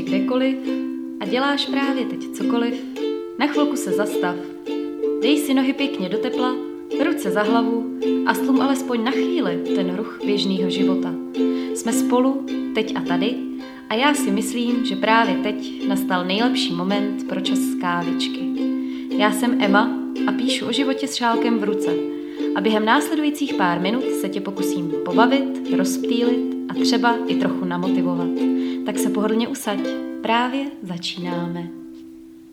jsi kdekoliv a děláš právě teď cokoliv, na chvilku se zastav. Dej si nohy pěkně do tepla, ruce za hlavu a stlum alespoň na chvíli ten ruch běžného života. Jsme spolu, teď a tady, a já si myslím, že právě teď nastal nejlepší moment pro čas kávičky. Já jsem Emma a píšu o životě s šálkem v ruce. A během následujících pár minut se tě pokusím pobavit, rozptýlit a třeba i trochu namotivovat. Tak se pohodlně usaď. Právě začínáme.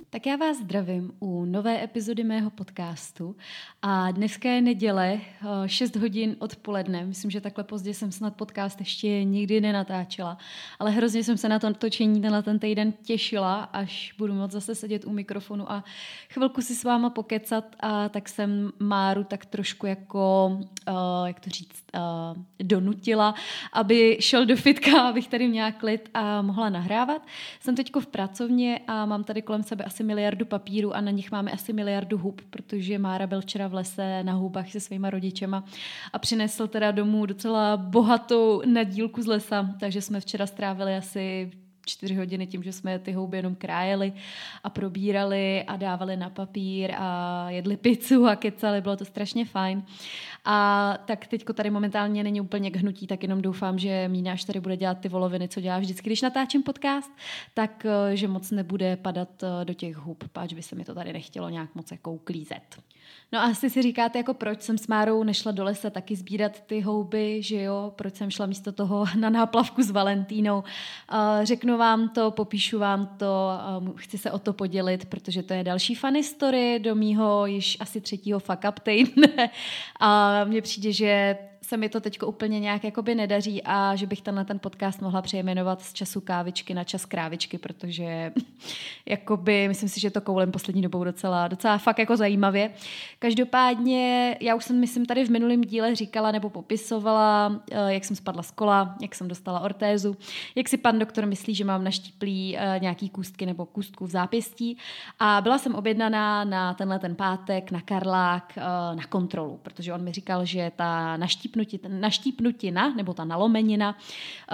Tak já vás zdravím u nové epizody mého podcastu a dneska je neděle, 6 eh, hodin odpoledne. Myslím, že takhle pozdě jsem snad podcast ještě nikdy nenatáčela, ale hrozně jsem se na to točení tenhle ten týden těšila, až budu moct zase sedět u mikrofonu a chvilku si s váma pokecat a tak jsem Máru tak trošku jako, uh, jak to říct, uh, donutila, aby šel do fitka, abych tady měla klid a mohla nahrávat. Jsem teďko v pracovně a mám tady kolem sebe asi miliardu papíru a na nich máme asi miliardu hub, protože Mára byl včera v lese na hubách se svýma rodičema a přinesl teda domů docela bohatou nadílku z lesa, takže jsme včera strávili asi čtyři hodiny tím, že jsme ty houby jenom krájeli a probírali a dávali na papír a jedli pizzu a kecali, bylo to strašně fajn. A tak teďko tady momentálně není úplně k hnutí, tak jenom doufám, že Mína, až tady bude dělat ty voloviny, co dělá vždycky, když natáčím podcast, tak eh, že moc nebude padat eh, do těch hub, páč by se mi to tady nechtělo nějak moc jako uklízet. No a asi si říkáte, jako proč jsem s Márou nešla do lesa taky sbírat ty houby, že jo, proč jsem šla místo toho na náplavku s Valentínou. Uh, řeknu vám to, popíšu vám to, uh, chci se o to podělit, protože to je další funny story do mýho již asi třetího fuck up týdne. A mně přijde, že se mi to teď úplně nějak jakoby nedaří a že bych tenhle ten podcast mohla přejmenovat z času kávičky na čas krávičky, protože jakoby, myslím si, že to koulem poslední dobou docela, docela fakt jako zajímavě. Každopádně, já už jsem, myslím, tady v minulém díle říkala nebo popisovala, eh, jak jsem spadla z kola, jak jsem dostala ortézu, jak si pan doktor myslí, že mám naštíplý eh, nějaký kůstky nebo kůstku v zápěstí a byla jsem objednaná na tenhle ten pátek na Karlák eh, na kontrolu, protože on mi říkal, že ta naštíp naštípnutina nebo ta nalomenina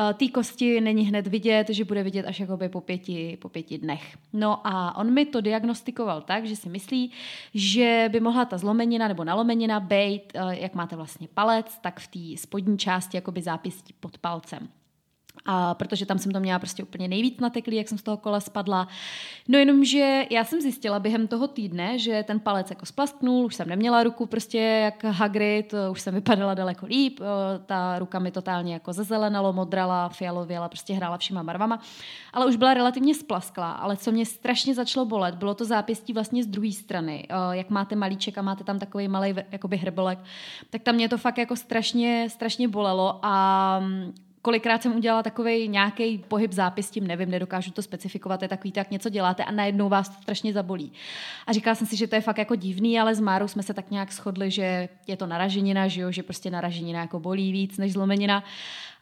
eh, té kosti není hned vidět, že bude vidět až jakoby po pěti, po pěti dnech. No a on mi to diagnostikoval tak, že si myslí, že by mohla ta zlomenina nebo nalomenina být, eh, jak máte vlastně palec, tak v té spodní části jakoby zápěstí pod palcem. A protože tam jsem to měla prostě úplně nejvíc nateklý, jak jsem z toho kola spadla. No jenom, že já jsem zjistila během toho týdne, že ten palec jako splasknul, už jsem neměla ruku prostě jak Hagrid, už jsem vypadala daleko líp, ta ruka mi totálně jako zezelenalo, modrala, fialověla, prostě hrála všema barvama, ale už byla relativně splasklá. Ale co mě strašně začalo bolet, bylo to zápěstí vlastně z druhé strany. Jak máte malíček a máte tam takový malý jakoby hrbolek, tak tam mě to fakt jako strašně, strašně bolelo a kolikrát jsem udělala takový nějaký pohyb zápis, tím nevím, nedokážu to specifikovat, je takový, tak něco děláte a najednou vás to strašně zabolí. A říkala jsem si, že to je fakt jako divný, ale s Márou jsme se tak nějak shodli, že je to naraženina, že, jo, že prostě naraženina jako bolí víc než zlomenina.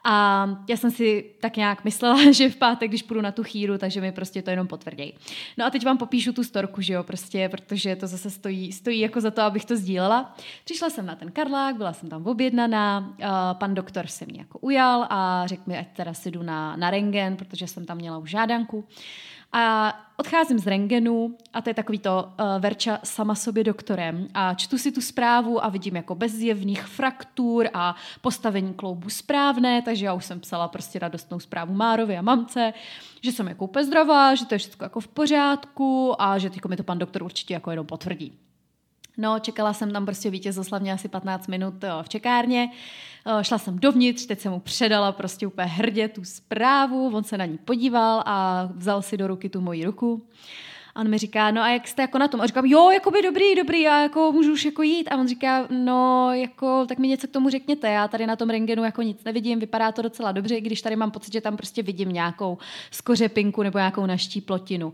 A já jsem si tak nějak myslela, že v pátek, když půjdu na tu chýru, takže mi prostě to jenom potvrdí. No a teď vám popíšu tu storku, že jo, prostě, protože to zase stojí, stojí jako za to, abych to sdílela. Přišla jsem na ten Karlák, byla jsem tam objednaná, pan doktor se mě jako ujal a řekl mi, ať teda si jdu na, na rengen, protože jsem tam měla už žádanku. A odcházím z rengenu a to je takový to uh, Verča sama sobě doktorem a čtu si tu zprávu a vidím jako bez zjevných fraktur a postavení kloubu správné, takže já už jsem psala prostě radostnou zprávu Márovi a mamce, že jsem jako úplně zdravá, že to je všechno jako v pořádku a že mi to pan doktor určitě jako jenom potvrdí. No, čekala jsem tam prostě vítězoslavně asi 15 minut v čekárně. Šla jsem dovnitř, teď jsem mu předala prostě úplně hrdě tu zprávu, on se na ní podíval a vzal si do ruky tu moji ruku. A on mi říká, no a jak jste jako na tom? A říkám, jo, jako by dobrý, dobrý, já jako můžu už jako jít. A on říká, no jako, tak mi něco k tomu řekněte, já tady na tom rengenu jako nic nevidím, vypadá to docela dobře, i když tady mám pocit, že tam prostě vidím nějakou skořepinku nebo nějakou naští plotinu.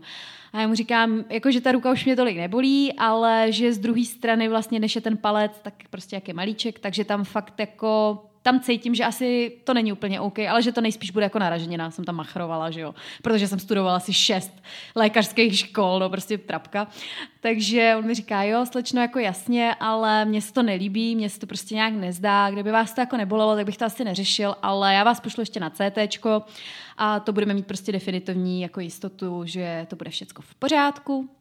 A já mu říkám, jako, že ta ruka už mě tolik nebolí, ale že z druhé strany vlastně, než je ten palec, tak prostě jak je malíček, takže tam fakt jako tam cítím, že asi to není úplně OK, ale že to nejspíš bude jako naraženina. Jsem tam machrovala, že jo. Protože jsem studovala asi šest lékařských škol, no prostě trapka. Takže on mi říká, jo, slečno, jako jasně, ale mně se to nelíbí, mně se to prostě nějak nezdá. Kdyby vás to jako nebolelo, tak bych to asi neřešil, ale já vás pošlu ještě na CT a to budeme mít prostě definitivní jako jistotu, že to bude všechno v pořádku.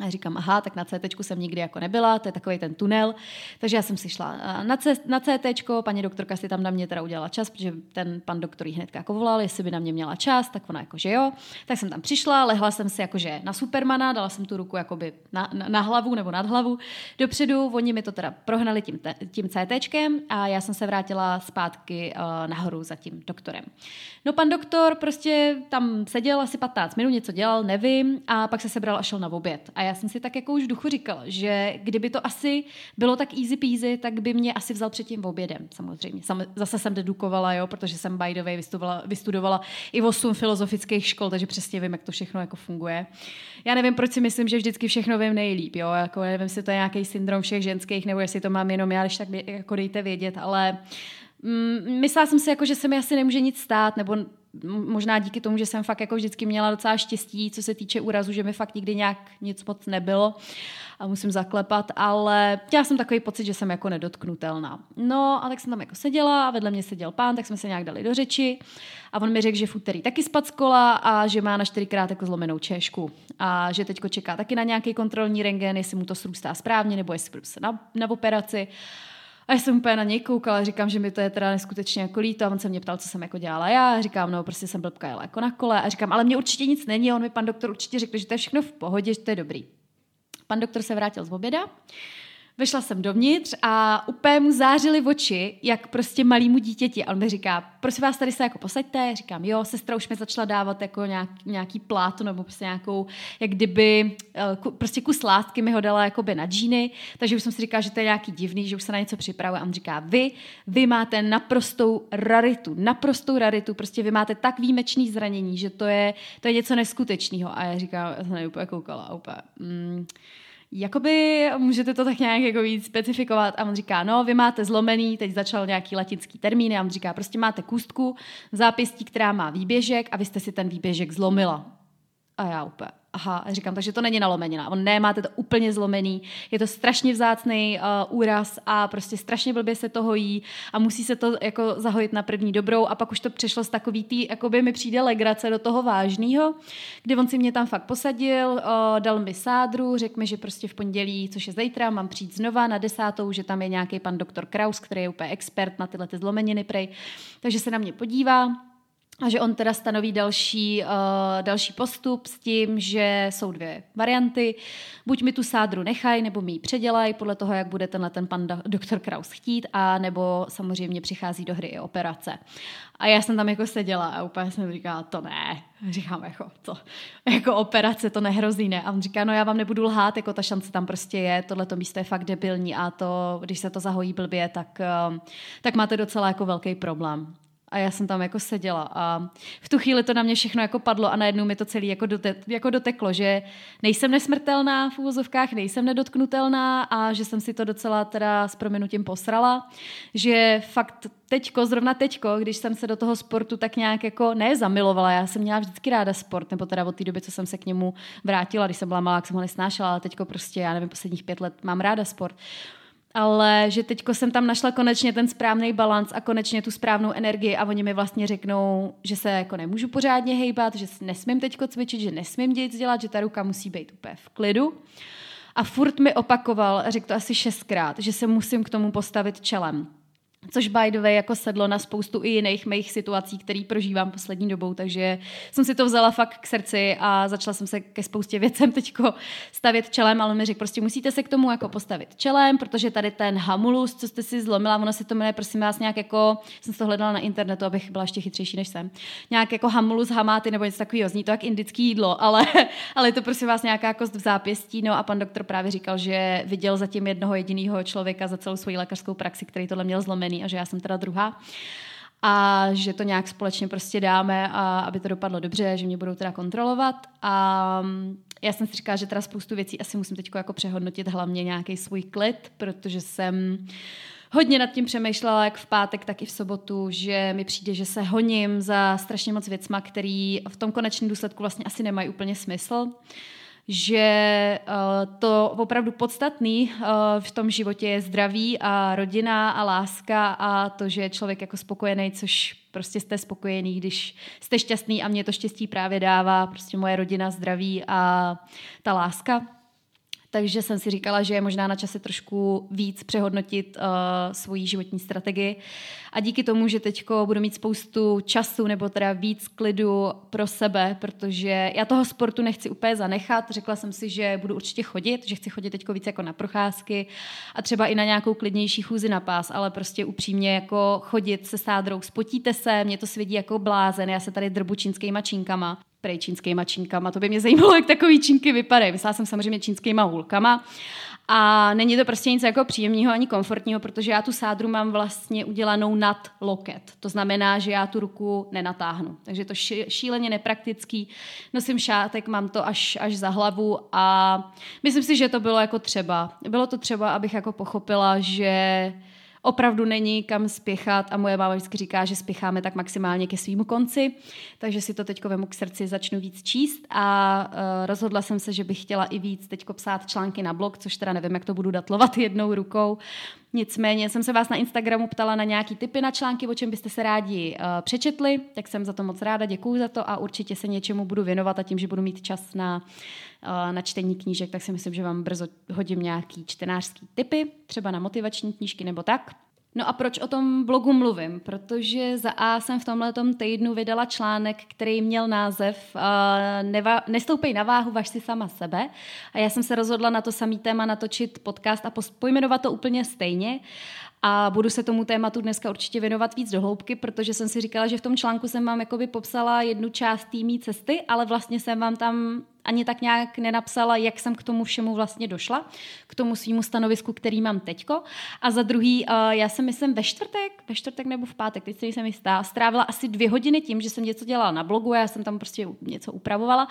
A říkám, aha, tak na CT jsem nikdy jako nebyla, to je takový ten tunel. Takže já jsem si šla eh, na, na CT, paní doktorka si tam na mě teda udělala čas, protože ten pan doktor jí hned jako volal, jestli by na mě měla čas, tak ona jako, že jo. Tak jsem tam přišla, lehla jsem si jakože na Supermana, dala jsem tu ruku jakoby na, na, na hlavu nebo nad hlavu dopředu, oni mi to teda prohnali tím, tím CTčkem a já jsem se vrátila zpátky uh, nahoru za tím doktorem. No pan doktor prostě tam seděl asi 15 minut, něco dělal, nevím, a pak se sebral a šel na oběd. A já jsem si tak jako už v duchu říkala, že kdyby to asi bylo tak easy peasy, tak by mě asi vzal před tím obědem, samozřejmě. Sam, zase jsem dedukovala, jo, protože jsem by the way vystudovala, vystudovala i 8 filozofických škol, takže přesně vím, jak to všechno jako funguje. Já nevím, proč si myslím, že vždycky všechno vím nejlíp, jo, jako nevím, jestli to je nějaký syndrom všech ženských, nebo jestli to mám jenom já, když tak jako dejte vědět, ale mm, myslela jsem si, jako, že se mi asi nemůže nic stát, nebo možná díky tomu, že jsem fakt jako vždycky měla docela štěstí, co se týče úrazu, že mi fakt nikdy nějak nic moc nebylo a musím zaklepat, ale měla jsem takový pocit, že jsem jako nedotknutelná. No a tak jsem tam jako seděla a vedle mě seděl pán, tak jsme se nějak dali do řeči a on mi řekl, že v úterý taky spad z kola a že má na čtyřikrát jako zlomenou češku a že teďko čeká taky na nějaký kontrolní rengen, jestli mu to srůstá správně nebo jestli se na, na operaci. A já jsem úplně na něj koukala, říkám, že mi to je teda neskutečně jako líto. A on se mě ptal, co jsem jako dělala já. Říkám, no, prostě jsem blbka jela jako na kole. A říkám, ale mě určitě nic není. On mi pan doktor určitě řekl, že to je všechno v pohodě, že to je dobrý. Pan doktor se vrátil z oběda Vešla jsem dovnitř a úplně mu zářily oči, jak prostě malýmu dítěti. A on mi říká, prosím vás, tady se jako posaďte. Říkám, jo, sestra už mi začala dávat jako nějak, nějaký plát nebo prostě nějakou, jak kdyby, eh, prostě kus lásky mi ho dala jakoby na džíny, takže už jsem si říkala, že to je nějaký divný, že už se na něco připravuje. A on říká, vy, vy máte naprostou raritu, naprostou raritu, prostě vy máte tak výjimečný zranění, že to je, to je něco neskutečného. A já říkám, já jsem úplně koukala, úplně, mm, jakoby můžete to tak nějak jako víc specifikovat a on říká, no vy máte zlomený, teď začal nějaký latinský termín a on říká, prostě máte kůstku v zápěstí, která má výběžek a vy jste si ten výběžek zlomila. A já úplně, aha, a říkám, takže to není nalomenina. On ne, máte to úplně zlomený, je to strašně vzácný uh, úraz a prostě strašně blbě se to hojí a musí se to jako zahojit na první dobrou. A pak už to přešlo z takový tý, jako by mi přijde legrace do toho vážného, kdy on si mě tam fakt posadil, uh, dal mi sádru, řekl mi, že prostě v pondělí, což je zítra, mám přijít znova na desátou, že tam je nějaký pan doktor Kraus, který je úplně expert na tyhle ty zlomeniny prej, takže se na mě podívá a že on teda stanoví další, uh, další postup s tím, že jsou dvě varianty. Buď mi tu sádru nechají, nebo mi ji předělají podle toho, jak bude tenhle ten pan doktor Kraus chtít, a nebo samozřejmě přichází do hry i operace. A já jsem tam jako seděla a úplně jsem říkala, to ne. Říkám, jako, to, jako operace, to nehrozí, ne? A on říká, no já vám nebudu lhát, jako ta šance tam prostě je, tohle místo je fakt debilní a to, když se to zahojí blbě, tak, uh, tak máte docela jako velký problém a já jsem tam jako seděla a v tu chvíli to na mě všechno jako padlo a najednou mi to celé jako, dote, jako doteklo, že nejsem nesmrtelná v úvozovkách, nejsem nedotknutelná a že jsem si to docela teda s prominutím posrala, že fakt teďko, zrovna teďko, když jsem se do toho sportu tak nějak jako ne zamilovala, já jsem měla vždycky ráda sport, nebo teda od té doby, co jsem se k němu vrátila, když jsem byla malá, jak jsem ho nesnášela, ale teďko prostě, já nevím, posledních pět let mám ráda sport ale že teďko jsem tam našla konečně ten správný balans a konečně tu správnou energii a oni mi vlastně řeknou, že se jako nemůžu pořádně hejbat, že nesmím teďko cvičit, že nesmím nic dělat, že ta ruka musí být úplně v klidu. A furt mi opakoval, řekl to asi šestkrát, že se musím k tomu postavit čelem. Což by the way jako sedlo na spoustu i jiných mých situací, které prožívám poslední dobou, takže jsem si to vzala fakt k srdci a začala jsem se ke spoustě věcem teďko stavět čelem, ale on mi řekl, prostě musíte se k tomu jako postavit čelem, protože tady ten hamulus, co jste si zlomila, ono se to jmenuje, prosím vás, nějak jako, jsem to hledala na internetu, abych byla ještě chytřejší než jsem, nějak jako hamulus hamáty nebo něco takového, zní to jak indický jídlo, ale, ale je to prosím vás nějaká kost v zápěstí, no a pan doktor právě říkal, že viděl zatím jednoho jediného člověka za celou svoji lékařskou praxi, který tohle měl zlomený a že já jsem teda druhá. A že to nějak společně prostě dáme, a aby to dopadlo dobře, že mě budou teda kontrolovat. A mm, já jsem si říkala, že teda spoustu věcí asi musím teď jako přehodnotit hlavně nějaký svůj klid, protože jsem hodně nad tím přemýšlela, jak v pátek, tak i v sobotu, že mi přijde, že se honím za strašně moc věcma, který v tom konečném důsledku vlastně asi nemají úplně smysl že uh, to opravdu podstatný uh, v tom životě je zdraví a rodina a láska a to, že je člověk jako spokojený, což prostě jste spokojený, když jste šťastný a mě to štěstí právě dává prostě moje rodina, zdraví a ta láska. Takže jsem si říkala, že je možná na čase trošku víc přehodnotit uh, svoji životní strategii. A díky tomu, že teď budu mít spoustu času nebo teda víc klidu pro sebe, protože já toho sportu nechci úplně zanechat. Řekla jsem si, že budu určitě chodit, že chci chodit teď víc jako na procházky a třeba i na nějakou klidnější chůzi na pás, ale prostě upřímně jako chodit se sádrou, spotíte se, mě to svědí jako blázen, já se tady drbu čínskýma činkama prej čínskýma činkama. To by mě zajímalo, jak takový čínky vypadají. Myslela jsem samozřejmě čínskýma hůlkama. A není to prostě nic jako příjemného ani komfortního, protože já tu sádru mám vlastně udělanou nad loket. To znamená, že já tu ruku nenatáhnu. Takže je to šíleně nepraktický. Nosím šátek, mám to až, až za hlavu a myslím si, že to bylo jako třeba. Bylo to třeba, abych jako pochopila, že opravdu není kam spěchat a moje máma vždycky říká, že spěcháme tak maximálně ke svýmu konci, takže si to teďko vemu k srdci, začnu víc číst a uh, rozhodla jsem se, že bych chtěla i víc teďko psát články na blog, což teda nevím, jak to budu datlovat jednou rukou, Nicméně jsem se vás na Instagramu ptala na nějaký typy na články, o čem byste se rádi uh, přečetli, tak jsem za to moc ráda, děkuju za to a určitě se něčemu budu věnovat a tím, že budu mít čas na, na čtení knížek, tak si myslím, že vám brzo hodím nějaký čtenářský typy, třeba na motivační knížky nebo tak. No a proč o tom blogu mluvím? Protože za A jsem v tomhle týdnu vydala článek, který měl název uh, neva, Nestoupej na váhu, vaš si sama sebe. A já jsem se rozhodla na to samý téma natočit podcast a pojmenovat to úplně stejně. A budu se tomu tématu dneska určitě věnovat víc do hloubky, protože jsem si říkala, že v tom článku jsem vám jakoby popsala jednu část týmí cesty, ale vlastně jsem vám tam ani tak nějak nenapsala, jak jsem k tomu všemu vlastně došla, k tomu svýmu stanovisku, který mám teďko. A za druhý, uh, já jsem myslím ve čtvrtek, ve čtvrtek nebo v pátek, teď se jsem jistá, strávila asi dvě hodiny tím, že jsem něco dělala na blogu, já jsem tam prostě něco upravovala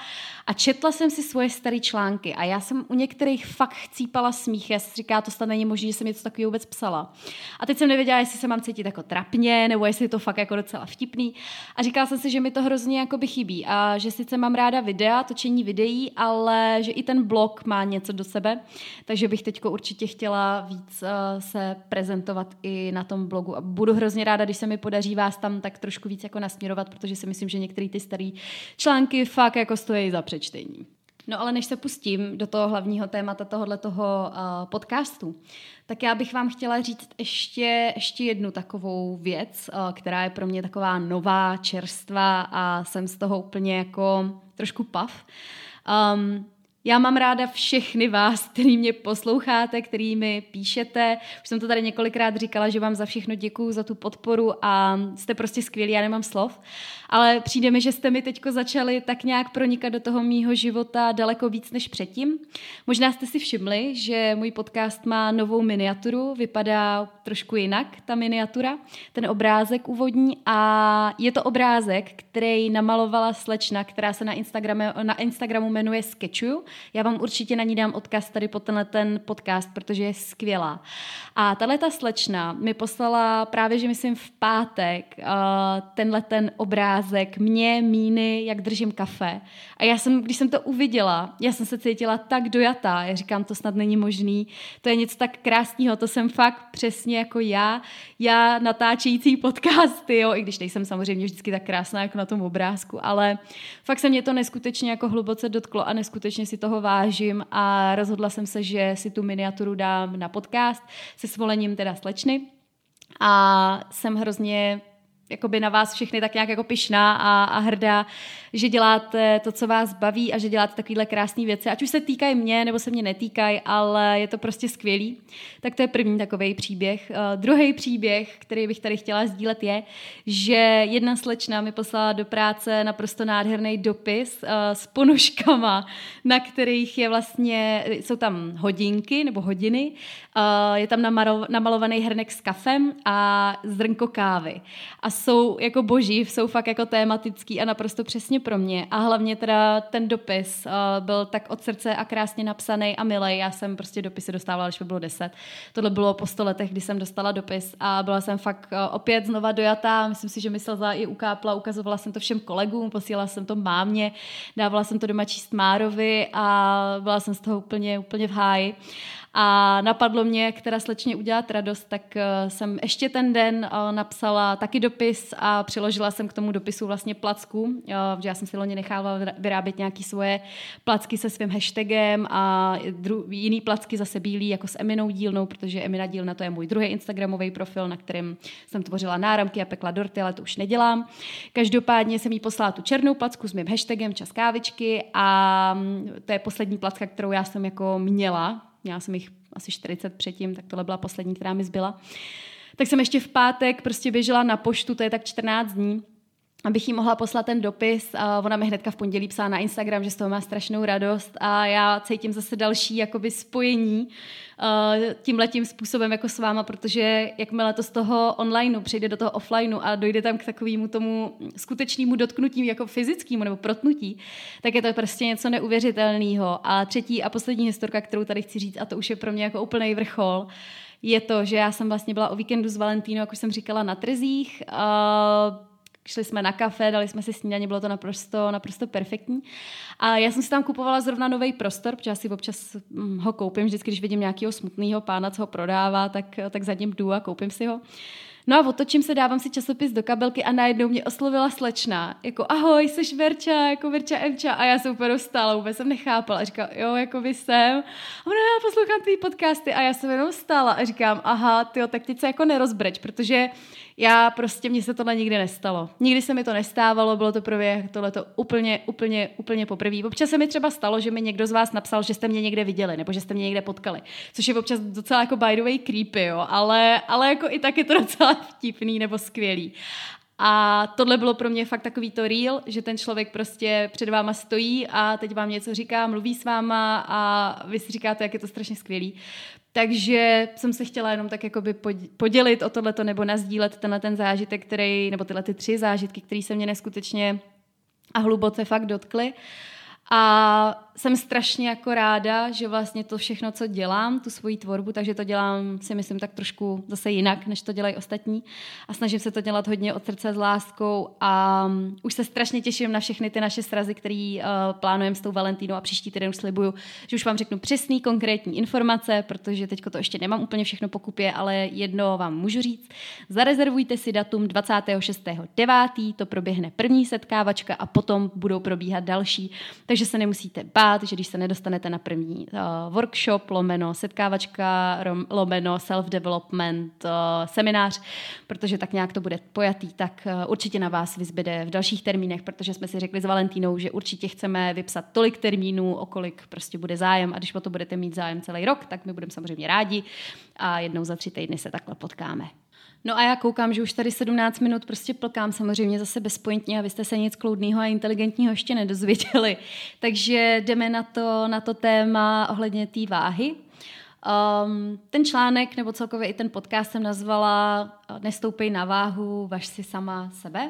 a četla jsem si svoje staré články a já jsem u některých fakt chcípala smích, já si říká, to snad není možné, že jsem něco takového vůbec psala. A teď jsem nevěděla, jestli se mám cítit jako trapně, nebo jestli je to fakt jako docela vtipný. A říkala jsem si, že mi to hrozně jako by chybí a že sice mám ráda videa, točení videí, videí, ale že i ten blog má něco do sebe, takže bych teď určitě chtěla víc uh, se prezentovat i na tom blogu a budu hrozně ráda, když se mi podaří vás tam tak trošku víc jako nasměrovat, protože si myslím, že některé ty staré články fakt jako stojí za přečtení. No ale než se pustím do toho hlavního témata tohohle toho uh, podcastu, tak já bych vám chtěla říct ještě, ještě jednu takovou věc, uh, která je pro mě taková nová, čerstvá a jsem z toho úplně jako trošku pav. Um, já mám ráda všechny vás, který mě posloucháte, který mi píšete. Už jsem to tady několikrát říkala, že vám za všechno děkuju, za tu podporu a jste prostě skvělí, já nemám slov ale přijde mi, že jste mi teďko začali tak nějak pronikat do toho mýho života daleko víc než předtím. Možná jste si všimli, že můj podcast má novou miniaturu, vypadá trošku jinak, ta miniatura, ten obrázek úvodní a je to obrázek, který namalovala slečna, která se na, Instagramu, na Instagramu jmenuje Sketchuju. Já vám určitě na ní dám odkaz tady po tenhle ten podcast, protože je skvělá. A tahle ta slečna mi poslala právě, že myslím v pátek, uh, tenhle ten obrázek obrázek mě, míny, jak držím kafe. A já jsem, když jsem to uviděla, já jsem se cítila tak dojatá. Já říkám, to snad není možný. To je něco tak krásného, to jsem fakt přesně jako já. Já natáčející podcasty, jo, i když nejsem samozřejmě vždycky tak krásná jako na tom obrázku, ale fakt se mě to neskutečně jako hluboce dotklo a neskutečně si toho vážím a rozhodla jsem se, že si tu miniaturu dám na podcast se svolením teda slečny. A jsem hrozně jakoby na vás všechny tak nějak jako pišná a, a hrdá, že děláte to, co vás baví a že děláte takovéhle krásné věci, ať už se týkají mě nebo se mě netýkají, ale je to prostě skvělý. Tak to je první takový příběh. Uh, druhý příběh, který bych tady chtěla sdílet, je, že jedna slečna mi poslala do práce naprosto nádherný dopis uh, s ponožkama, na kterých je vlastně, jsou tam hodinky nebo hodiny, uh, je tam namalovaný hrnek s kafem a zrnko kávy. A jsou jako boží, jsou fakt jako tématický a naprosto přesně pro mě. A hlavně teda ten dopis uh, byl tak od srdce a krásně napsaný a milý. Já jsem prostě dopisy dostávala, když mi bylo deset. Tohle bylo po sto letech, kdy jsem dostala dopis a byla jsem fakt uh, opět znova dojatá. Myslím si, že mi slza i ukápla, ukazovala jsem to všem kolegům, posílala jsem to mámě, dávala jsem to doma číst Márovi a byla jsem z toho úplně, úplně v háji. A napadlo mě, teda slečně udělat radost, tak eh, jsem ještě ten den eh, napsala taky dopis a přiložila jsem k tomu dopisu vlastně placku, eh, že já jsem si loni nechávala vyrábět nějaké svoje placky se svým hashtagem a dru- jiný placky zase bílý jako s Eminou dílnou, protože Emina dílna to je můj druhý Instagramový profil, na kterém jsem tvořila náramky a pekla dorty, ale to už nedělám. Každopádně jsem jí poslala tu černou placku s mým hashtagem čas kávičky a mm, to je poslední placka, kterou já jsem jako měla měla jsem jich asi 40 předtím, tak tohle byla poslední, která mi zbyla. Tak jsem ještě v pátek prostě běžela na poštu, to je tak 14 dní, abych jí mohla poslat ten dopis a ona mi hnedka v pondělí psala na Instagram, že z toho má strašnou radost a já cítím zase další jakoby spojení tímhletím způsobem jako s váma, protože jakmile to z toho onlineu přejde do toho offlineu a dojde tam k takovému tomu skutečnému dotknutí jako fyzickému nebo protnutí, tak je to prostě něco neuvěřitelného. A třetí a poslední historka, kterou tady chci říct, a to už je pro mě jako úplný vrchol, je to, že já jsem vlastně byla o víkendu s Valentínou, jak už jsem říkala, na trzích. Uh, šli jsme na kafe, dali jsme si snídaně, bylo to naprosto, naprosto perfektní. A já jsem si tam kupovala zrovna nový prostor, protože já si občas hm, ho koupím, vždycky, když vidím nějakého smutného pána, co ho prodává, tak, tak za ním jdu a koupím si ho. No a otočím se, dávám si časopis do kabelky a najednou mě oslovila slečna, jako ahoj, jsi Verča, jako Verča Emča a já jsem úplně dostala, vůbec jsem nechápala a říkala, jo, jako vy jsem. A ona, já poslouchám ty podcasty a já jsem jenom stála a říkám, aha, ty tak teď se jako nerozbreč, protože já prostě, mně se tohle nikdy nestalo. Nikdy se mi to nestávalo, bylo to prvě tohle to úplně, úplně, úplně poprvé. Občas se mi třeba stalo, že mi někdo z vás napsal, že jste mě někde viděli, nebo že jste mě někde potkali. Což je občas docela jako by the way creepy, jo, ale, ale jako i tak je to docela vtipný nebo skvělý. A tohle bylo pro mě fakt takový to real, že ten člověk prostě před váma stojí a teď vám něco říká, mluví s váma a vy si říkáte, jak je to strašně skvělý. Takže jsem se chtěla jenom tak jakoby podělit o tohleto nebo nazdílet tenhle ten zážitek, který, nebo tyhle ty tři zážitky, které se mě neskutečně a hluboce fakt dotkly. A jsem strašně jako ráda, že vlastně to všechno, co dělám, tu svoji tvorbu, takže to dělám si myslím tak trošku zase jinak, než to dělají ostatní. A snažím se to dělat hodně od srdce s láskou a um, už se strašně těším na všechny ty naše srazy, které uh, plánujeme s tou Valentínou a příští týden už slibuju, že už vám řeknu přesný, konkrétní informace, protože teď to ještě nemám úplně všechno pokupě, ale jedno vám můžu říct. Zarezervujte si datum 26.9., to proběhne první setkávačka a potom budou probíhat další, takže se nemusíte bát bát, že když se nedostanete na první uh, workshop, lomeno setkávačka, lomeno self-development, uh, seminář, protože tak nějak to bude pojatý, tak uh, určitě na vás vyzbyde v dalších termínech, protože jsme si řekli s Valentínou, že určitě chceme vypsat tolik termínů, o kolik prostě bude zájem a když o to budete mít zájem celý rok, tak my budeme samozřejmě rádi a jednou za tři týdny se takhle potkáme. No a já koukám, že už tady 17 minut prostě plkám samozřejmě zase bezpointně a vy jste se nic kloudného a inteligentního ještě nedozvěděli. Takže jdeme na to, na to téma ohledně té váhy. Um, ten článek, nebo celkově i ten podcast jsem nazvala Nestoupej na váhu, važ si sama sebe.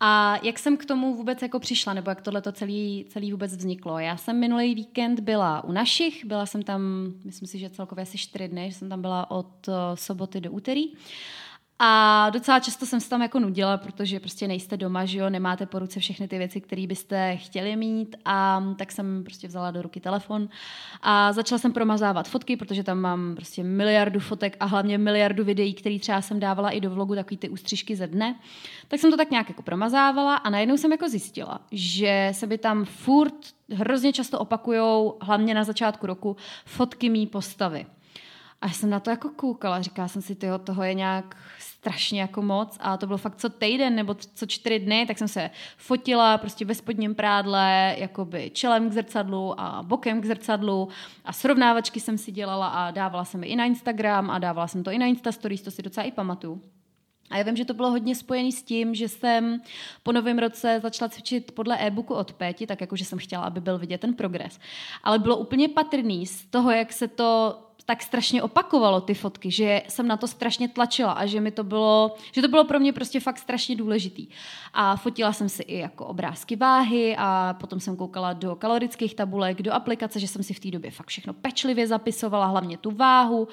A jak jsem k tomu vůbec jako přišla, nebo jak tohle to celý, celý vůbec vzniklo? Já jsem minulý víkend byla u našich, byla jsem tam, myslím si, že celkově asi čtyři dny, že jsem tam byla od uh, soboty do úterý. A docela často jsem se tam jako nudila, protože prostě nejste doma, že jo, nemáte po ruce všechny ty věci, které byste chtěli mít a tak jsem prostě vzala do ruky telefon a začala jsem promazávat fotky, protože tam mám prostě miliardu fotek a hlavně miliardu videí, které třeba jsem dávala i do vlogu, takový ty ústřižky ze dne. Tak jsem to tak nějak jako promazávala a najednou jsem jako zjistila, že se by tam furt hrozně často opakujou, hlavně na začátku roku, fotky mý postavy. A jsem na to jako koukala, říkala jsem si, tyjo, toho je nějak strašně jako moc a to bylo fakt co týden nebo co čtyři dny, tak jsem se fotila prostě ve spodním prádle, jakoby čelem k zrcadlu a bokem k zrcadlu a srovnávačky jsem si dělala a dávala jsem je i na Instagram a dávala jsem to i na Insta Stories, to si docela i pamatuju. A já vím, že to bylo hodně spojené s tím, že jsem po novém roce začala cvičit podle e-booku od Péti, tak jakože jsem chtěla, aby byl vidět ten progres. Ale bylo úplně patrný z toho, jak se to tak strašně opakovalo ty fotky, že jsem na to strašně tlačila a že mi to bylo, že to bylo pro mě prostě fakt strašně důležitý. A fotila jsem si i jako obrázky váhy a potom jsem koukala do kalorických tabulek, do aplikace, že jsem si v té době fakt všechno pečlivě zapisovala, hlavně tu váhu.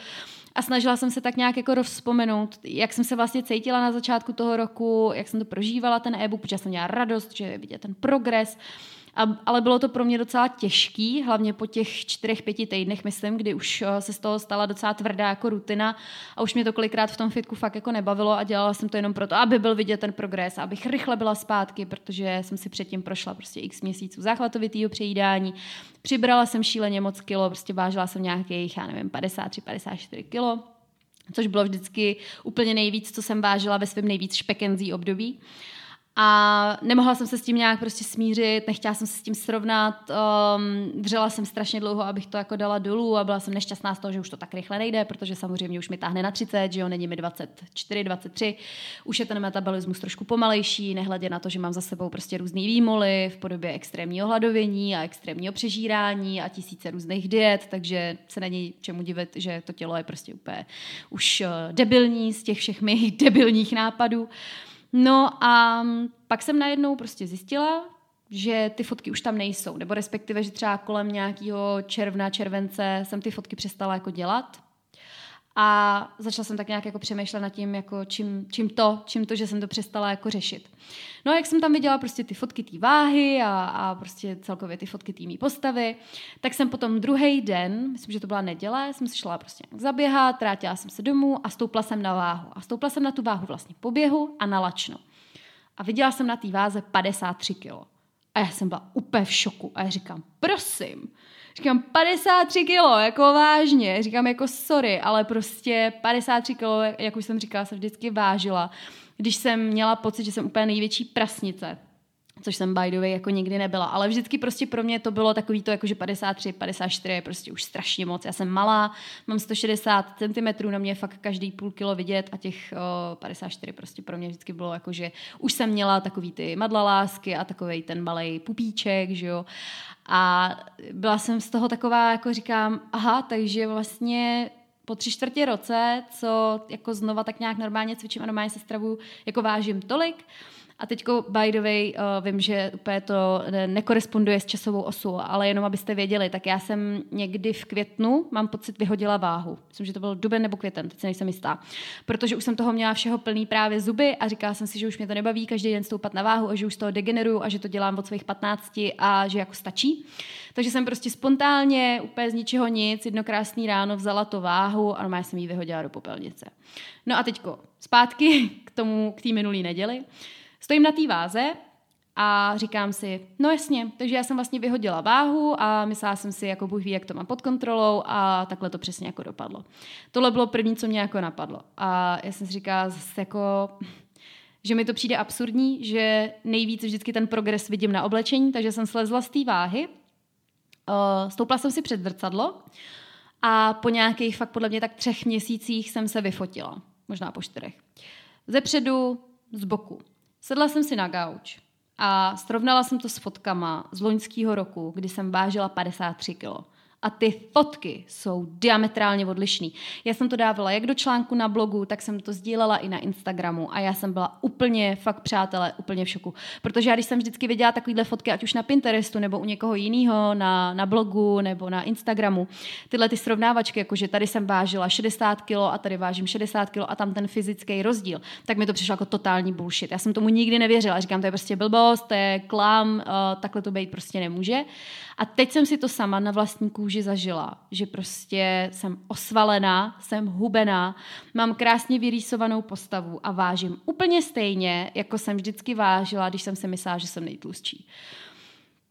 A snažila jsem se tak nějak jako rozpomenout, jak jsem se vlastně cítila na začátku toho roku, jak jsem to prožívala, ten e-book, protože jsem měla radost, že vidět ten progres. A, ale bylo to pro mě docela těžký, hlavně po těch čtyřech, pěti týdnech, myslím, kdy už eh, se z toho stala docela tvrdá jako rutina a už mě to kolikrát v tom fitku fakt jako nebavilo a dělala jsem to jenom proto, aby byl vidět ten progres, abych rychle byla zpátky, protože jsem si předtím prošla prostě x měsíců záchvatovitýho přejídání. Přibrala jsem šíleně moc kilo, prostě vážila jsem nějakých, já nevím, 53, 54 kilo což bylo vždycky úplně nejvíc, co jsem vážila ve svém nejvíc špekenzí období. A nemohla jsem se s tím nějak prostě smířit, nechtěla jsem se s tím srovnat, um, dřela jsem strašně dlouho, abych to jako dala dolů a byla jsem nešťastná z toho, že už to tak rychle nejde, protože samozřejmě už mi táhne na 30, že jo, není mi 24, 23, už je ten metabolismus trošku pomalejší, nehledě na to, že mám za sebou prostě různý výmoly v podobě extrémního hladovění a extrémního přežírání a tisíce různých diet, takže se není čemu divit, že to tělo je prostě úplně už uh, debilní z těch všech mých debilních nápadů. No a pak jsem najednou prostě zjistila, že ty fotky už tam nejsou, nebo respektive, že třeba kolem nějakého června, července jsem ty fotky přestala jako dělat, a začala jsem tak nějak jako přemýšlet nad tím, jako čím, čím to, čím to, že jsem to přestala jako řešit. No a jak jsem tam viděla prostě ty fotky té váhy a, a prostě celkově ty fotky té postavy, tak jsem potom druhý den, myslím, že to byla neděle, jsem si šla prostě zaběhat, trátila jsem se domů a stoupla jsem na váhu. A stoupla jsem na tu váhu vlastně po běhu a na lačno. A viděla jsem na té váze 53 kilo. A já jsem byla úplně v šoku. A já říkám, prosím, Říkám 53 kilo, jako vážně. Říkám jako sorry, ale prostě 53 kilo, jak už jsem říkala, jsem vždycky vážila. Když jsem měla pocit, že jsem úplně největší prasnice, což jsem by the way jako nikdy nebyla, ale vždycky prostě pro mě to bylo takový to, jako že 53, 54 je prostě už strašně moc. Já jsem malá, mám 160 cm, na mě fakt každý půl kilo vidět a těch o, 54 prostě pro mě vždycky bylo jako, že už jsem měla takový ty madlalásky a takový ten malý pupíček, že jo. A byla jsem z toho taková, jako říkám, aha, takže vlastně po tři čtvrtě roce, co jako znova tak nějak normálně cvičím a normálně se stravu, jako vážím tolik, a teďko, by the way, uh, vím, že úplně to nekoresponduje s časovou osu, ale jenom abyste věděli, tak já jsem někdy v květnu, mám pocit, vyhodila váhu. Myslím, že to byl duben nebo květen, teď se nejsem jistá. Protože už jsem toho měla všeho plný právě zuby a říkala jsem si, že už mě to nebaví každý den stoupat na váhu a že už z toho degeneruju a že to dělám od svých 15 a že jako stačí. Takže jsem prostě spontánně, úplně z ničeho nic, jedno krásný ráno vzala to váhu a normálně jsem ji vyhodila do popelnice. No a teďko zpátky k tomu, k té minulý neděli. Stojím na té váze a říkám si, no jasně, takže já jsem vlastně vyhodila váhu a myslela jsem si, jako Bůh ví, jak to mám pod kontrolou a takhle to přesně jako dopadlo. Tohle bylo první, co mě jako napadlo. A já jsem si říkala zase jako, že mi to přijde absurdní, že nejvíc vždycky ten progres vidím na oblečení, takže jsem slezla z té váhy, uh, stoupla jsem si před zrcadlo a po nějakých fakt podle mě tak třech měsících jsem se vyfotila, možná po čtyřech. Ze předu, z boku. Sedla jsem si na gauč a srovnala jsem to s fotkama z loňského roku, kdy jsem vážila 53 kilo a ty fotky jsou diametrálně odlišný. Já jsem to dávala jak do článku na blogu, tak jsem to sdílela i na Instagramu a já jsem byla úplně, fakt přátelé, úplně v šoku. Protože já když jsem vždycky viděla takovýhle fotky, ať už na Pinterestu nebo u někoho jiného na, na blogu nebo na Instagramu, tyhle ty srovnávačky, jakože tady jsem vážila 60 kg a tady vážím 60 kg a tam ten fyzický rozdíl, tak mi to přišlo jako totální bullshit. Já jsem tomu nikdy nevěřila. Říkám, to je prostě blbost, to je klam, uh, takhle to být prostě nemůže. A teď jsem si to sama na vlastní kůži zažila, že prostě jsem osvalená, jsem hubená, mám krásně vyrýsovanou postavu a vážím úplně stejně, jako jsem vždycky vážila, když jsem si myslela, že jsem nejtlustší.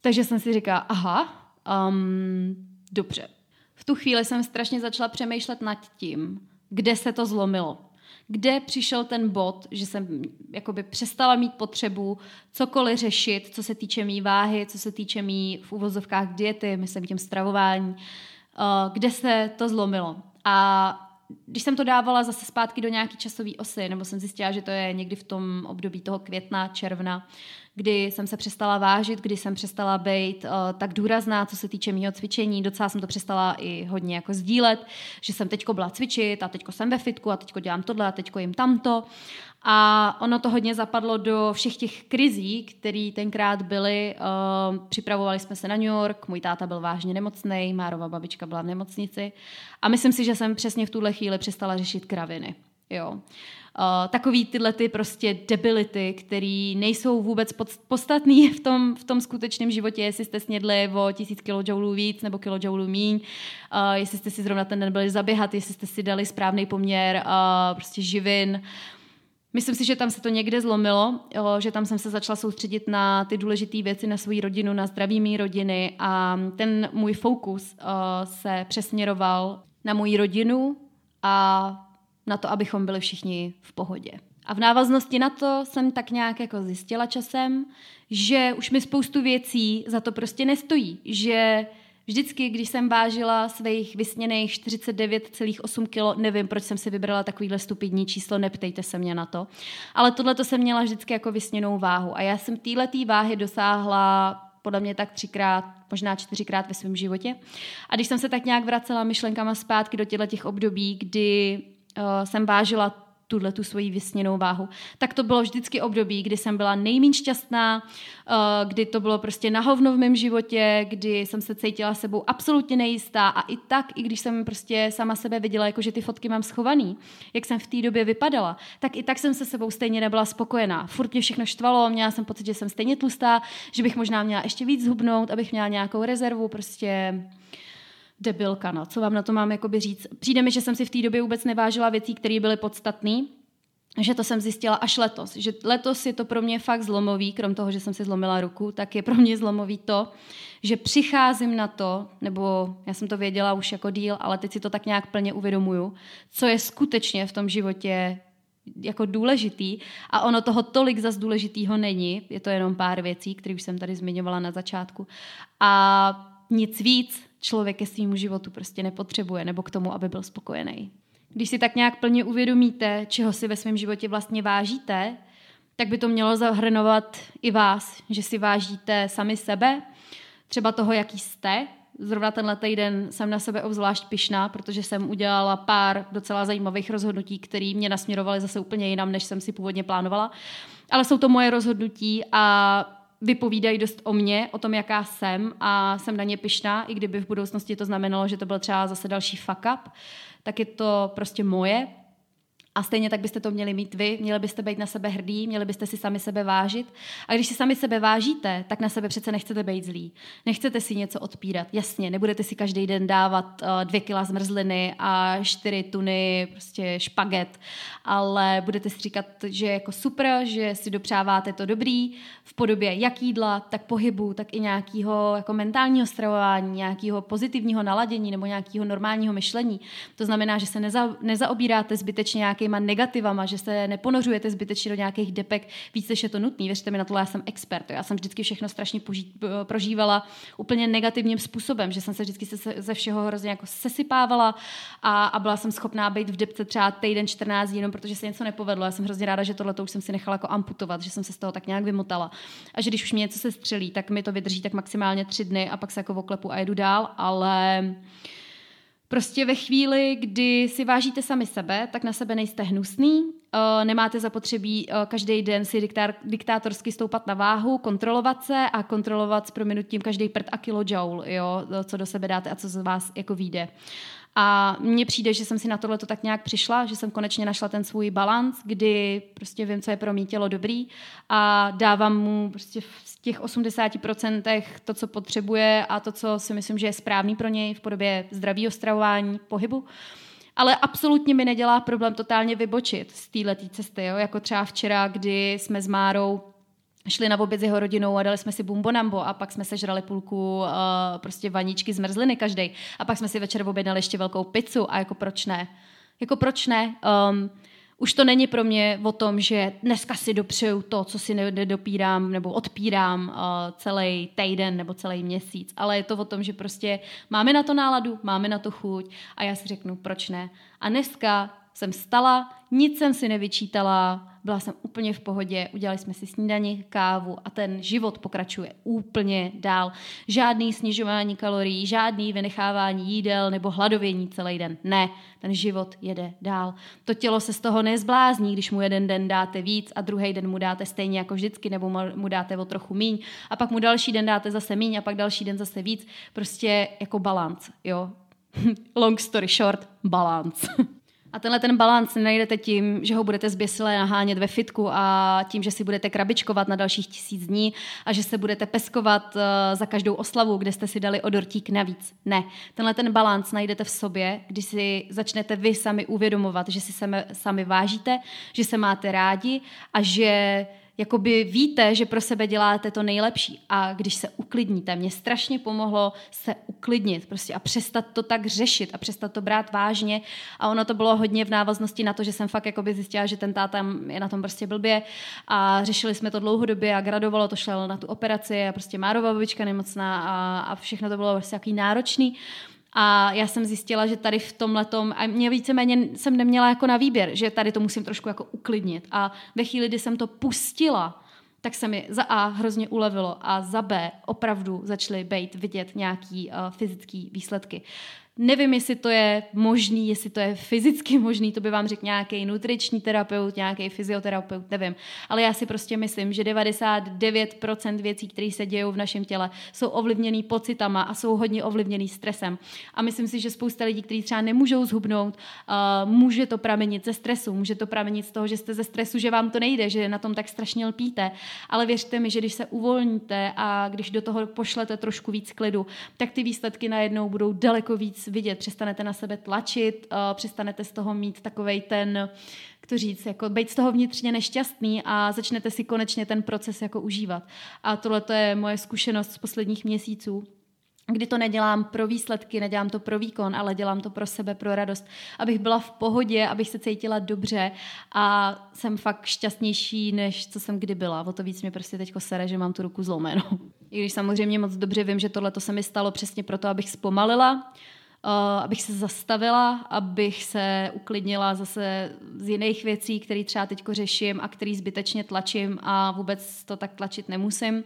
Takže jsem si říkala, aha, um, dobře. V tu chvíli jsem strašně začala přemýšlet nad tím, kde se to zlomilo kde přišel ten bod, že jsem jakoby přestala mít potřebu cokoliv řešit, co se týče mý váhy, co se týče mý v uvozovkách diety, myslím tím stravování, eh, kde se to zlomilo. A když jsem to dávala zase zpátky do nějaký časové osy, nebo jsem zjistila, že to je někdy v tom období toho května, června, kdy jsem se přestala vážit, kdy jsem přestala být uh, tak důrazná, co se týče mého cvičení. Docela jsem to přestala i hodně jako sdílet, že jsem teďko byla cvičit a teďko jsem ve fitku a teďko dělám tohle a teďko jim tamto. A ono to hodně zapadlo do všech těch krizí, které tenkrát byly. Uh, připravovali jsme se na New York, můj táta byl vážně nemocný, Márova babička byla v nemocnici. A myslím si, že jsem přesně v tuhle chvíli přestala řešit kraviny. Jo. Uh, takový tyhle ty prostě debility, které nejsou vůbec podstatný v tom, v tom skutečném životě, jestli jste snědli o tisíc kilojoulů víc nebo kilojoulů míň, uh, jestli jste si zrovna ten den byli zaběhat, jestli jste si dali správný poměr prostě živin. Myslím si, že tam se to někde zlomilo, že tam jsem se začala soustředit na ty důležité věci, na svoji rodinu, na zdraví mý rodiny a ten můj fokus se přesměroval na moji rodinu a na to, abychom byli všichni v pohodě. A v návaznosti na to jsem tak nějak jako zjistila časem, že už mi spoustu věcí za to prostě nestojí, že Vždycky, když jsem vážila svých vysněných 49,8 kg, nevím, proč jsem si vybrala takovýhle stupidní číslo, neptejte se mě na to, ale tohle to jsem měla vždycky jako vysněnou váhu. A já jsem této váhy dosáhla podle mě tak třikrát, možná čtyřikrát ve svém životě. A když jsem se tak nějak vracela myšlenkama zpátky do těchto těch období, kdy uh, jsem vážila tuhle tu svoji vysněnou váhu. Tak to bylo vždycky období, kdy jsem byla nejméně šťastná, eh, kdy to bylo prostě na hovno v mém životě, kdy jsem se cítila sebou absolutně nejistá a i tak, i když jsem prostě sama sebe viděla, jako že ty fotky mám schovaný, jak jsem v té době vypadala, tak i tak jsem se sebou stejně nebyla spokojená. Furt mě všechno štvalo, měla jsem pocit, že jsem stejně tlustá, že bych možná měla ještě víc zhubnout, abych měla nějakou rezervu, prostě debilka, no. Co vám na to mám jakoby říct? Přijde mi, že jsem si v té době vůbec nevážila věcí, které byly podstatné, že to jsem zjistila až letos. Že letos je to pro mě fakt zlomový, krom toho, že jsem si zlomila ruku, tak je pro mě zlomový to, že přicházím na to, nebo já jsem to věděla už jako díl, ale teď si to tak nějak plně uvědomuju, co je skutečně v tom životě jako důležitý a ono toho tolik zas důležitýho není, je to jenom pár věcí, které už jsem tady zmiňovala na začátku a nic víc člověk ke svýmu životu prostě nepotřebuje nebo k tomu, aby byl spokojený. Když si tak nějak plně uvědomíte, čeho si ve svém životě vlastně vážíte, tak by to mělo zahrnovat i vás, že si vážíte sami sebe, třeba toho, jaký jste. Zrovna tenhle týden jsem na sebe obzvlášť pišná, protože jsem udělala pár docela zajímavých rozhodnutí, které mě nasměrovaly zase úplně jinam, než jsem si původně plánovala. Ale jsou to moje rozhodnutí a vypovídají dost o mě, o tom, jaká jsem a jsem na ně pišná, i kdyby v budoucnosti to znamenalo, že to byl třeba zase další fuck up, tak je to prostě moje a stejně tak byste to měli mít vy, měli byste být na sebe hrdí, měli byste si sami sebe vážit. A když si sami sebe vážíte, tak na sebe přece nechcete být zlí. Nechcete si něco odpírat. Jasně, nebudete si každý den dávat uh, dvě kila zmrzliny a čtyři tuny prostě špaget, ale budete si říkat, že je jako super, že si dopřáváte to dobrý v podobě jak jídla, tak pohybu, tak i nějakého jako mentálního stravování, nějakého pozitivního naladění nebo nějakého normálního myšlení. To znamená, že se neza, nezaobíráte zbytečně nějaký nějakýma negativama, že se neponořujete zbytečně do nějakých depek víc, než je to nutný. Věřte mi na to, já jsem expert. Já jsem vždycky všechno strašně poží, prožívala úplně negativním způsobem, že jsem se vždycky se, ze všeho hrozně jako sesypávala a, a byla jsem schopná být v depce třeba týden 14 jenom protože se něco nepovedlo. Já jsem hrozně ráda, že tohle už jsem si nechala jako amputovat, že jsem se z toho tak nějak vymotala. A že když už mě něco se střelí, tak mi to vydrží tak maximálně tři dny a pak se jako oklepu a jedu dál, ale Prostě ve chvíli, kdy si vážíte sami sebe, tak na sebe nejste hnusný, uh, nemáte zapotřebí uh, každý den si diktár, diktátorsky stoupat na váhu, kontrolovat se a kontrolovat s prominutím každý prd a kilojoule, jo, co do sebe dáte a co z vás jako vyjde. A mně přijde, že jsem si na tohle to tak nějak přišla, že jsem konečně našla ten svůj balans, kdy prostě vím, co je pro mý tělo dobrý a dávám mu prostě v těch 80% to, co potřebuje a to, co si myslím, že je správný pro něj v podobě zdravého stravování, pohybu. Ale absolutně mi nedělá problém totálně vybočit z této cesty, jo? jako třeba včera, kdy jsme s Márou šli na oběd s jeho rodinou a dali jsme si bumbonambo a pak jsme sežrali půlku uh, prostě vaničky zmrzliny každý a pak jsme si večer objednali ještě velkou pizzu a jako proč ne? Jako proč ne? Um, už to není pro mě o tom, že dneska si dopřeju to, co si nedopírám nebo odpírám uh, celý týden nebo celý měsíc, ale je to o tom, že prostě máme na to náladu, máme na to chuť a já si řeknu, proč ne. A dneska jsem stala, nic jsem si nevyčítala, byla jsem úplně v pohodě, udělali jsme si snídani, kávu a ten život pokračuje úplně dál. Žádný snižování kalorií, žádný vynechávání jídel nebo hladovění celý den. Ne, ten život jede dál. To tělo se z toho nezblázní, když mu jeden den dáte víc a druhý den mu dáte stejně jako vždycky, nebo mu dáte o trochu míň a pak mu další den dáte zase míň a pak další den zase víc. Prostě jako balans, jo. Long story short, balance. A tenhle ten balans najdete tím, že ho budete zběsile nahánět ve fitku a tím, že si budete krabičkovat na dalších tisíc dní a že se budete peskovat uh, za každou oslavu, kde jste si dali o dortík navíc. Ne. Tenhle ten balans najdete v sobě, když si začnete vy sami uvědomovat, že si sami, sami vážíte, že se máte rádi a že jakoby víte, že pro sebe děláte to nejlepší. A když se uklidníte, mě strašně pomohlo se uklidnit prostě a přestat to tak řešit a přestat to brát vážně. A ono to bylo hodně v návaznosti na to, že jsem fakt jakoby zjistila, že ten táta je na tom prostě blbě. A řešili jsme to dlouhodobě a gradovalo, to šlo na tu operaci a prostě Márova babička nemocná a, a všechno to bylo prostě jaký náročný a já jsem zjistila, že tady v tom letom, a mě víceméně jsem neměla jako na výběr, že tady to musím trošku jako uklidnit. A ve chvíli, kdy jsem to pustila, tak se mi za A hrozně ulevilo a za B opravdu začaly být vidět nějaký uh, fyzický výsledky. Nevím, jestli to je možný, jestli to je fyzicky možný, to by vám řekl nějaký nutriční terapeut, nějaký fyzioterapeut, nevím. Ale já si prostě myslím, že 99% věcí, které se dějou v našem těle, jsou ovlivněný pocitama a jsou hodně ovlivněný stresem. A myslím si, že spousta lidí, kteří třeba nemůžou zhubnout, uh, může to pramenit ze stresu, může to pramenit z toho, že jste ze stresu, že vám to nejde, že na tom tak strašně lpíte. Ale věřte mi, že když se uvolníte a když do toho pošlete trošku víc klidu, tak ty výsledky najednou budou daleko víc vidět, přestanete na sebe tlačit, uh, přestanete z toho mít takovej ten, jak to říct, jako být z toho vnitřně nešťastný a začnete si konečně ten proces jako užívat. A tohle to je moje zkušenost z posledních měsíců kdy to nedělám pro výsledky, nedělám to pro výkon, ale dělám to pro sebe, pro radost, abych byla v pohodě, abych se cítila dobře a jsem fakt šťastnější, než co jsem kdy byla. O to víc mě prostě teď sere, že mám tu ruku zlomenou. I když samozřejmě moc dobře vím, že tohle to se mi stalo přesně proto, abych zpomalila, abych se zastavila, abych se uklidnila zase z jiných věcí, které třeba teď řeším a který zbytečně tlačím a vůbec to tak tlačit nemusím.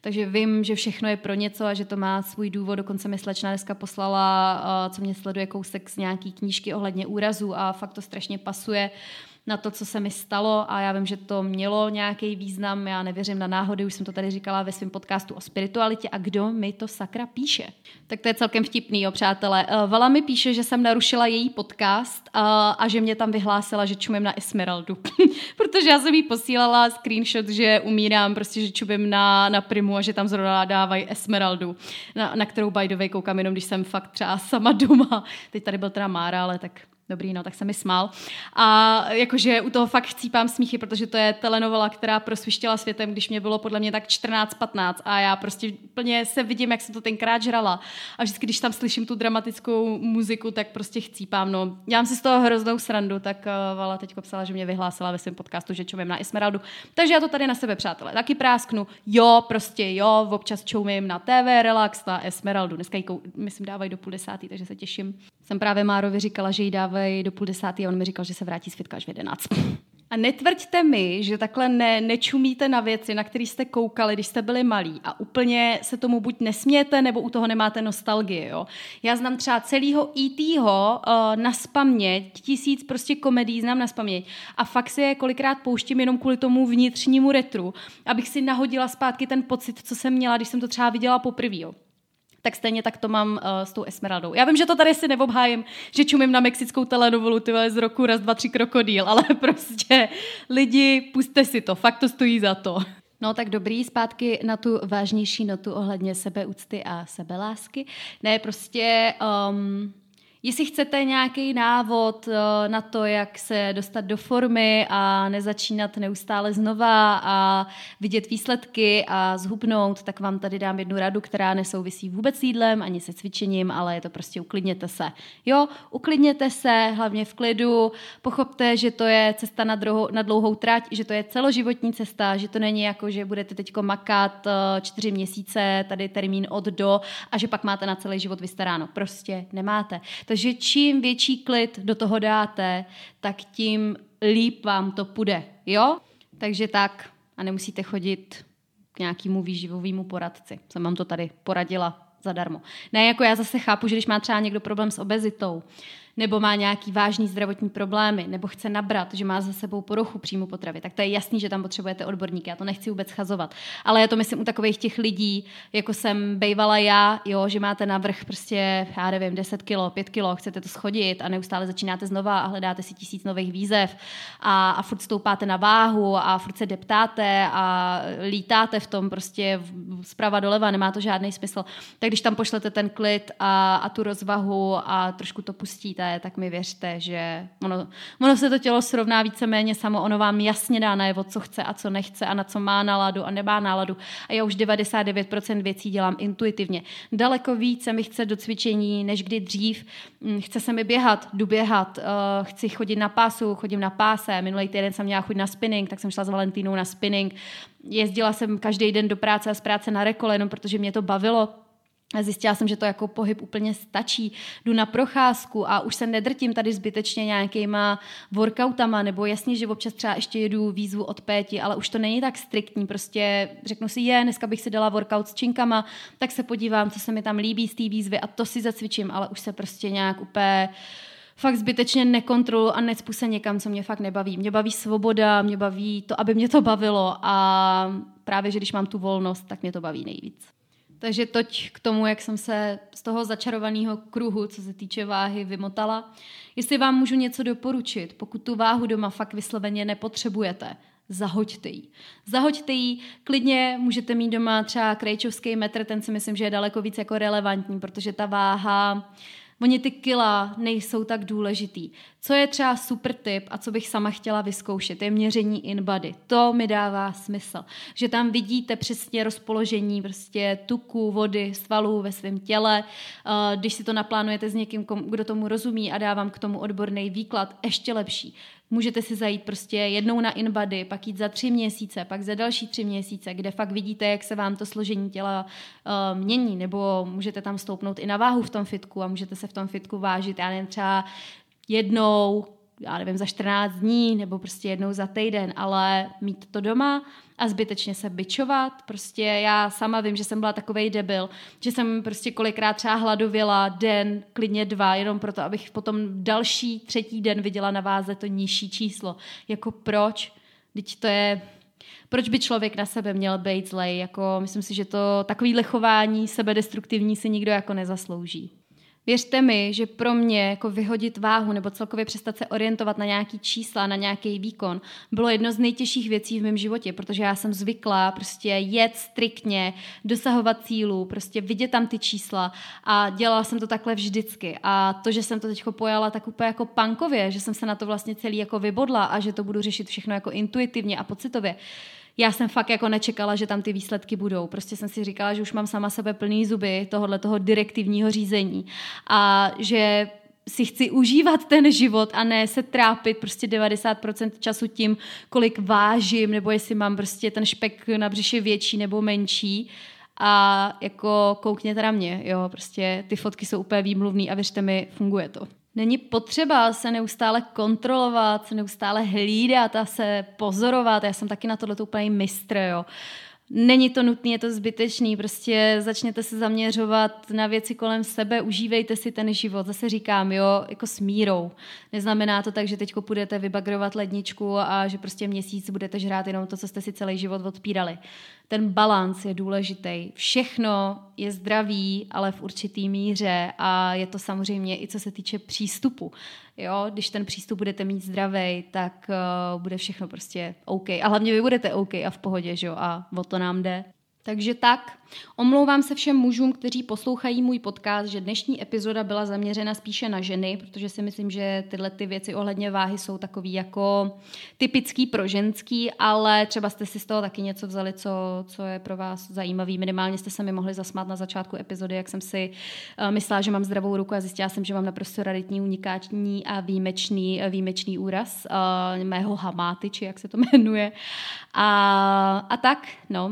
Takže vím, že všechno je pro něco a že to má svůj důvod. Dokonce mi slečna dneska poslala, uh, co mě sleduje, kousek z nějaký knížky ohledně úrazu a fakt to strašně pasuje. Uh, na to, co se mi stalo a já vím, že to mělo nějaký význam, já nevěřím na náhody, už jsem to tady říkala ve svém podcastu o spiritualitě a kdo mi to sakra píše. Tak to je celkem vtipný, jo, přátelé. Eh, Vala mi píše, že jsem narušila její podcast a, a že mě tam vyhlásila, že čumím na Esmeraldu. Protože já jsem jí posílala screenshot, že umírám, prostě, že čumím na, na Primu a že tam zrovna dávají Esmeraldu, na, na kterou by the way koukám jenom, když jsem fakt třeba sama doma. Teď tady byl teda Mára, ale tak Dobrý, no, tak se mi smál. A jakože u toho fakt chcípám smíchy, protože to je telenovela, která prosvištěla světem, když mě bylo podle mě tak 14-15 a já prostě plně se vidím, jak jsem to tenkrát žrala. A vždycky, když tam slyším tu dramatickou muziku, tak prostě chcípám. No, dělám si z toho hroznou srandu, tak uh, Vala teď psala, že mě vyhlásila ve svém podcastu, že čumím na Esmeraldu. Takže já to tady na sebe, přátelé, taky prásknu. Jo, prostě jo, občas čumím na TV Relax, na Esmeraldu. Dneska ji, myslím, dávají do půl desátý, takže se těším. Jsem právě Márovi říkala, že jí dávají dávej do půl desátý a on mi říkal, že se vrátí z fitka až v jedenáct. A netvrďte mi, že takhle ne, nečumíte na věci, na které jste koukali, když jste byli malí a úplně se tomu buď nesmějete, nebo u toho nemáte nostalgii. Jo? Já znám třeba celého E.T.ho uh, na spaměť, tisíc prostě komedí znám na spaměť a fakt si je kolikrát pouštím jenom kvůli tomu vnitřnímu retru, abych si nahodila zpátky ten pocit, co jsem měla, když jsem to třeba viděla poprvé tak stejně tak to mám uh, s tou Esmeraldou. Já vím, že to tady si neobhájím, že čumím na mexickou telenovelu ty z roku raz, dva, tři krokodýl, ale prostě lidi, puste si to, fakt to stojí za to. No tak dobrý, zpátky na tu vážnější notu ohledně sebeúcty a sebelásky. Ne, prostě um, Jestli chcete nějaký návod eh, na to, jak se dostat do formy a nezačínat neustále znova a vidět výsledky a zhubnout, tak vám tady dám jednu radu, která nesouvisí vůbec s jídlem ani se cvičením, ale je to prostě uklidněte se. Jo, uklidněte se, hlavně v klidu, pochopte, že to je cesta na, dlouhou, na dlouhou trať, že to je celoživotní cesta, že to není jako, že budete teď makat eh, čtyři měsíce, tady termín od do a že pak máte na celý život vystaráno. Prostě nemáte. Takže čím větší klid do toho dáte, tak tím líp vám to půjde, jo? Takže tak a nemusíte chodit k nějakému výživovému poradci. Jsem vám to tady poradila zadarmo. Ne, jako já zase chápu, že když má třeba někdo problém s obezitou, nebo má nějaký vážný zdravotní problémy, nebo chce nabrat, že má za sebou poruchu příjmu potravy, tak to je jasný, že tam potřebujete odborníky. Já to nechci vůbec schazovat. Ale já to myslím u takových těch lidí, jako jsem bejvala já, jo, že máte navrh prostě, já nevím, 10 kilo, 5 kilo, chcete to schodit a neustále začínáte znova a hledáte si tisíc nových výzev a, a furt stoupáte na váhu a furt se deptáte a lítáte v tom prostě zprava doleva, nemá to žádný smysl. Tak když tam pošlete ten klid a, a tu rozvahu a trošku to pustíte, chcete, tak mi věřte, že ono, ono se to tělo srovná víceméně samo, ono vám jasně dá najevo, co chce a co nechce a na co má náladu a nemá náladu. A já už 99% věcí dělám intuitivně. Daleko více mi chce do cvičení, než kdy dřív. Mm, chce se mi běhat, jdu běhat, uh, chci chodit na pásu, chodím na páse. Minulý týden jsem měla chuť na spinning, tak jsem šla s Valentínou na spinning. Jezdila jsem každý den do práce a z práce na rekole, jenom protože mě to bavilo Zjistila jsem, že to jako pohyb úplně stačí. Jdu na procházku a už se nedrtím tady zbytečně nějakýma workoutama, nebo jasně, že občas třeba ještě jedu výzvu od péti, ale už to není tak striktní. Prostě řeknu si, je, dneska bych si dala workout s činkama, tak se podívám, co se mi tam líbí z té výzvy a to si zacvičím, ale už se prostě nějak úplně fakt zbytečně nekontroluji a necpu se někam, co mě fakt nebaví. Mě baví svoboda, mě baví to, aby mě to bavilo a právě, že když mám tu volnost, tak mě to baví nejvíc. Takže toť k tomu, jak jsem se z toho začarovaného kruhu, co se týče váhy, vymotala. Jestli vám můžu něco doporučit, pokud tu váhu doma fakt vysloveně nepotřebujete, zahoďte ji. Zahoďte ji, klidně můžete mít doma třeba krejčovský metr, ten si myslím, že je daleko víc jako relevantní, protože ta váha Oni ty kila nejsou tak důležitý. Co je třeba super tip a co bych sama chtěla vyzkoušet, je měření in body. To mi dává smysl. Že tam vidíte přesně rozpoložení prostě tuku, vody, svalů ve svém těle. Eh, když si to naplánujete s někým, kdo tomu rozumí a dávám k tomu odborný výklad, ještě lepší. Můžete si zajít prostě jednou na InBody, pak jít za tři měsíce, pak za další tři měsíce, kde fakt vidíte, jak se vám to složení těla uh, mění, nebo můžete tam stoupnout i na váhu v tom fitku a můžete se v tom fitku vážit, já nevím, třeba jednou, já nevím, za 14 dní nebo prostě jednou za týden, ale mít to doma a zbytečně se bičovat. Prostě já sama vím, že jsem byla takovej debil, že jsem prostě kolikrát třeba hladověla den, klidně dva, jenom proto, abych potom další třetí den viděla na váze to nižší číslo. Jako proč? Teď to je proč by člověk na sebe měl být zlej? Jako, myslím si, že to takový chování sebedestruktivní si nikdo jako nezaslouží. Věřte mi, že pro mě jako vyhodit váhu nebo celkově přestat se orientovat na nějaký čísla, na nějaký výkon, bylo jedno z nejtěžších věcí v mém životě, protože já jsem zvykla prostě jet striktně, dosahovat cílů, prostě vidět tam ty čísla a dělala jsem to takhle vždycky. A to, že jsem to teď pojala tak úplně jako pankově, že jsem se na to vlastně celý jako vybodla a že to budu řešit všechno jako intuitivně a pocitově, já jsem fakt jako nečekala, že tam ty výsledky budou. Prostě jsem si říkala, že už mám sama sebe plný zuby tohohle toho direktivního řízení a že si chci užívat ten život a ne se trápit prostě 90% času tím, kolik vážím, nebo jestli mám prostě ten špek na břiše větší nebo menší. A jako koukněte na mě, jo, prostě ty fotky jsou úplně výmluvný a věřte mi, funguje to. Není potřeba se neustále kontrolovat, se neustále hlídat a se pozorovat. Já jsem taky na tohle úplně mistr, jo. Není to nutné, je to zbytečný, prostě začněte se zaměřovat na věci kolem sebe, užívejte si ten život. Zase říkám, jo, jako s mírou. Neznamená to tak, že teď budete vybagrovat ledničku a že prostě měsíc budete žrát jenom to, co jste si celý život odpírali ten balans je důležitý. Všechno je zdravý, ale v určitý míře a je to samozřejmě i co se týče přístupu. Jo, když ten přístup budete mít zdravý, tak uh, bude všechno prostě OK. A hlavně vy budete OK a v pohodě, že jo? A o to nám jde. Takže tak, omlouvám se všem mužům, kteří poslouchají můj podcast, že dnešní epizoda byla zaměřena spíše na ženy, protože si myslím, že tyhle ty věci ohledně váhy jsou takový jako typický pro ženský, ale třeba jste si z toho taky něco vzali, co, co je pro vás zajímavý. Minimálně jste se mi mohli zasmát na začátku epizody, jak jsem si uh, myslela, že mám zdravou ruku a zjistila jsem, že mám naprosto raditní, unikátní a výjimečný, výjimečný úraz uh, mého hamáty, či jak se to jmenuje. A, a tak, no.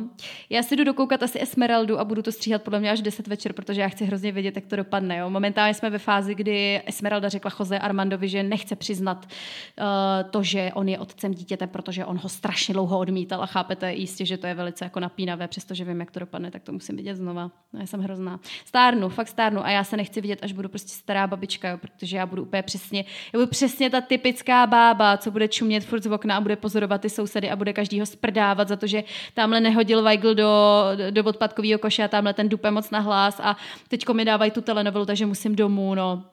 Já si jdu dokoukat asi Esmeraldu a budu to stříhat podle mě až 10 večer, protože já chci hrozně vědět, jak to dopadne. Jo. Momentálně jsme ve fázi, kdy Esmeralda řekla Jose Armandovi, že nechce přiznat uh, to, že on je otcem dítěte, protože on ho strašně dlouho odmítal a chápete jistě, že to je velice jako napínavé, přestože vím, jak to dopadne, tak to musím vidět znova. No, já jsem hrozná. Stárnu, fakt stárnu a já se nechci vidět, až budu prostě stará babička, jo, protože já budu úplně přesně, já budu přesně ta typická bába, co bude čumět furt z okna a bude pozorovat ty sousedy a bude každýho sprdávat za to, že tamhle nehodil Weigl do, do odpadkového koše a tamhle ten dupe moc nahlas a teďko mi dávají tu telenovelu, takže musím domů, no.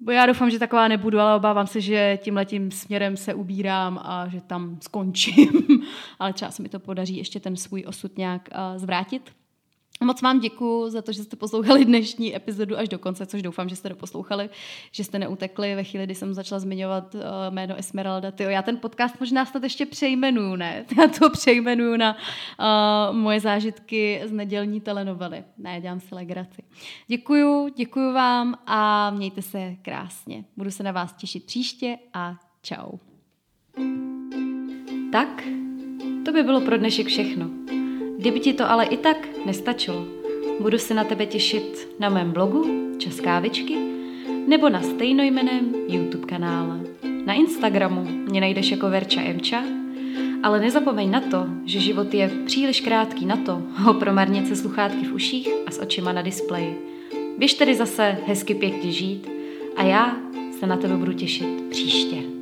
Bo já doufám, že taková nebudu, ale obávám se, že tím letím směrem se ubírám a že tam skončím. ale třeba se mi to podaří ještě ten svůj osud nějak uh, zvrátit. Moc vám děkuji za to, že jste poslouchali dnešní epizodu až do konce, což doufám, že jste doposlouchali, že jste neutekli ve chvíli, kdy jsem začala zmiňovat uh, jméno Esmeralda. Tyjo, já ten podcast možná snad ještě přejmenuju, ne? Já to přejmenuju na uh, moje zážitky z nedělní telenovely. Ne, dělám si legraci. Děkuju, děkuju vám a mějte se krásně. Budu se na vás těšit příště a čau. Tak, to by bylo pro dnešek všechno. Kdyby ti to ale i tak nestačilo, budu se na tebe těšit na mém blogu Čas kávičky nebo na stejnojmeném YouTube kanále. Na Instagramu mě najdeš jako Verča Emča, ale nezapomeň na to, že život je příliš krátký na to ho promarnit se sluchátky v uších a s očima na displeji. Běž tedy zase hezky pěkně žít a já se na tebe budu těšit příště.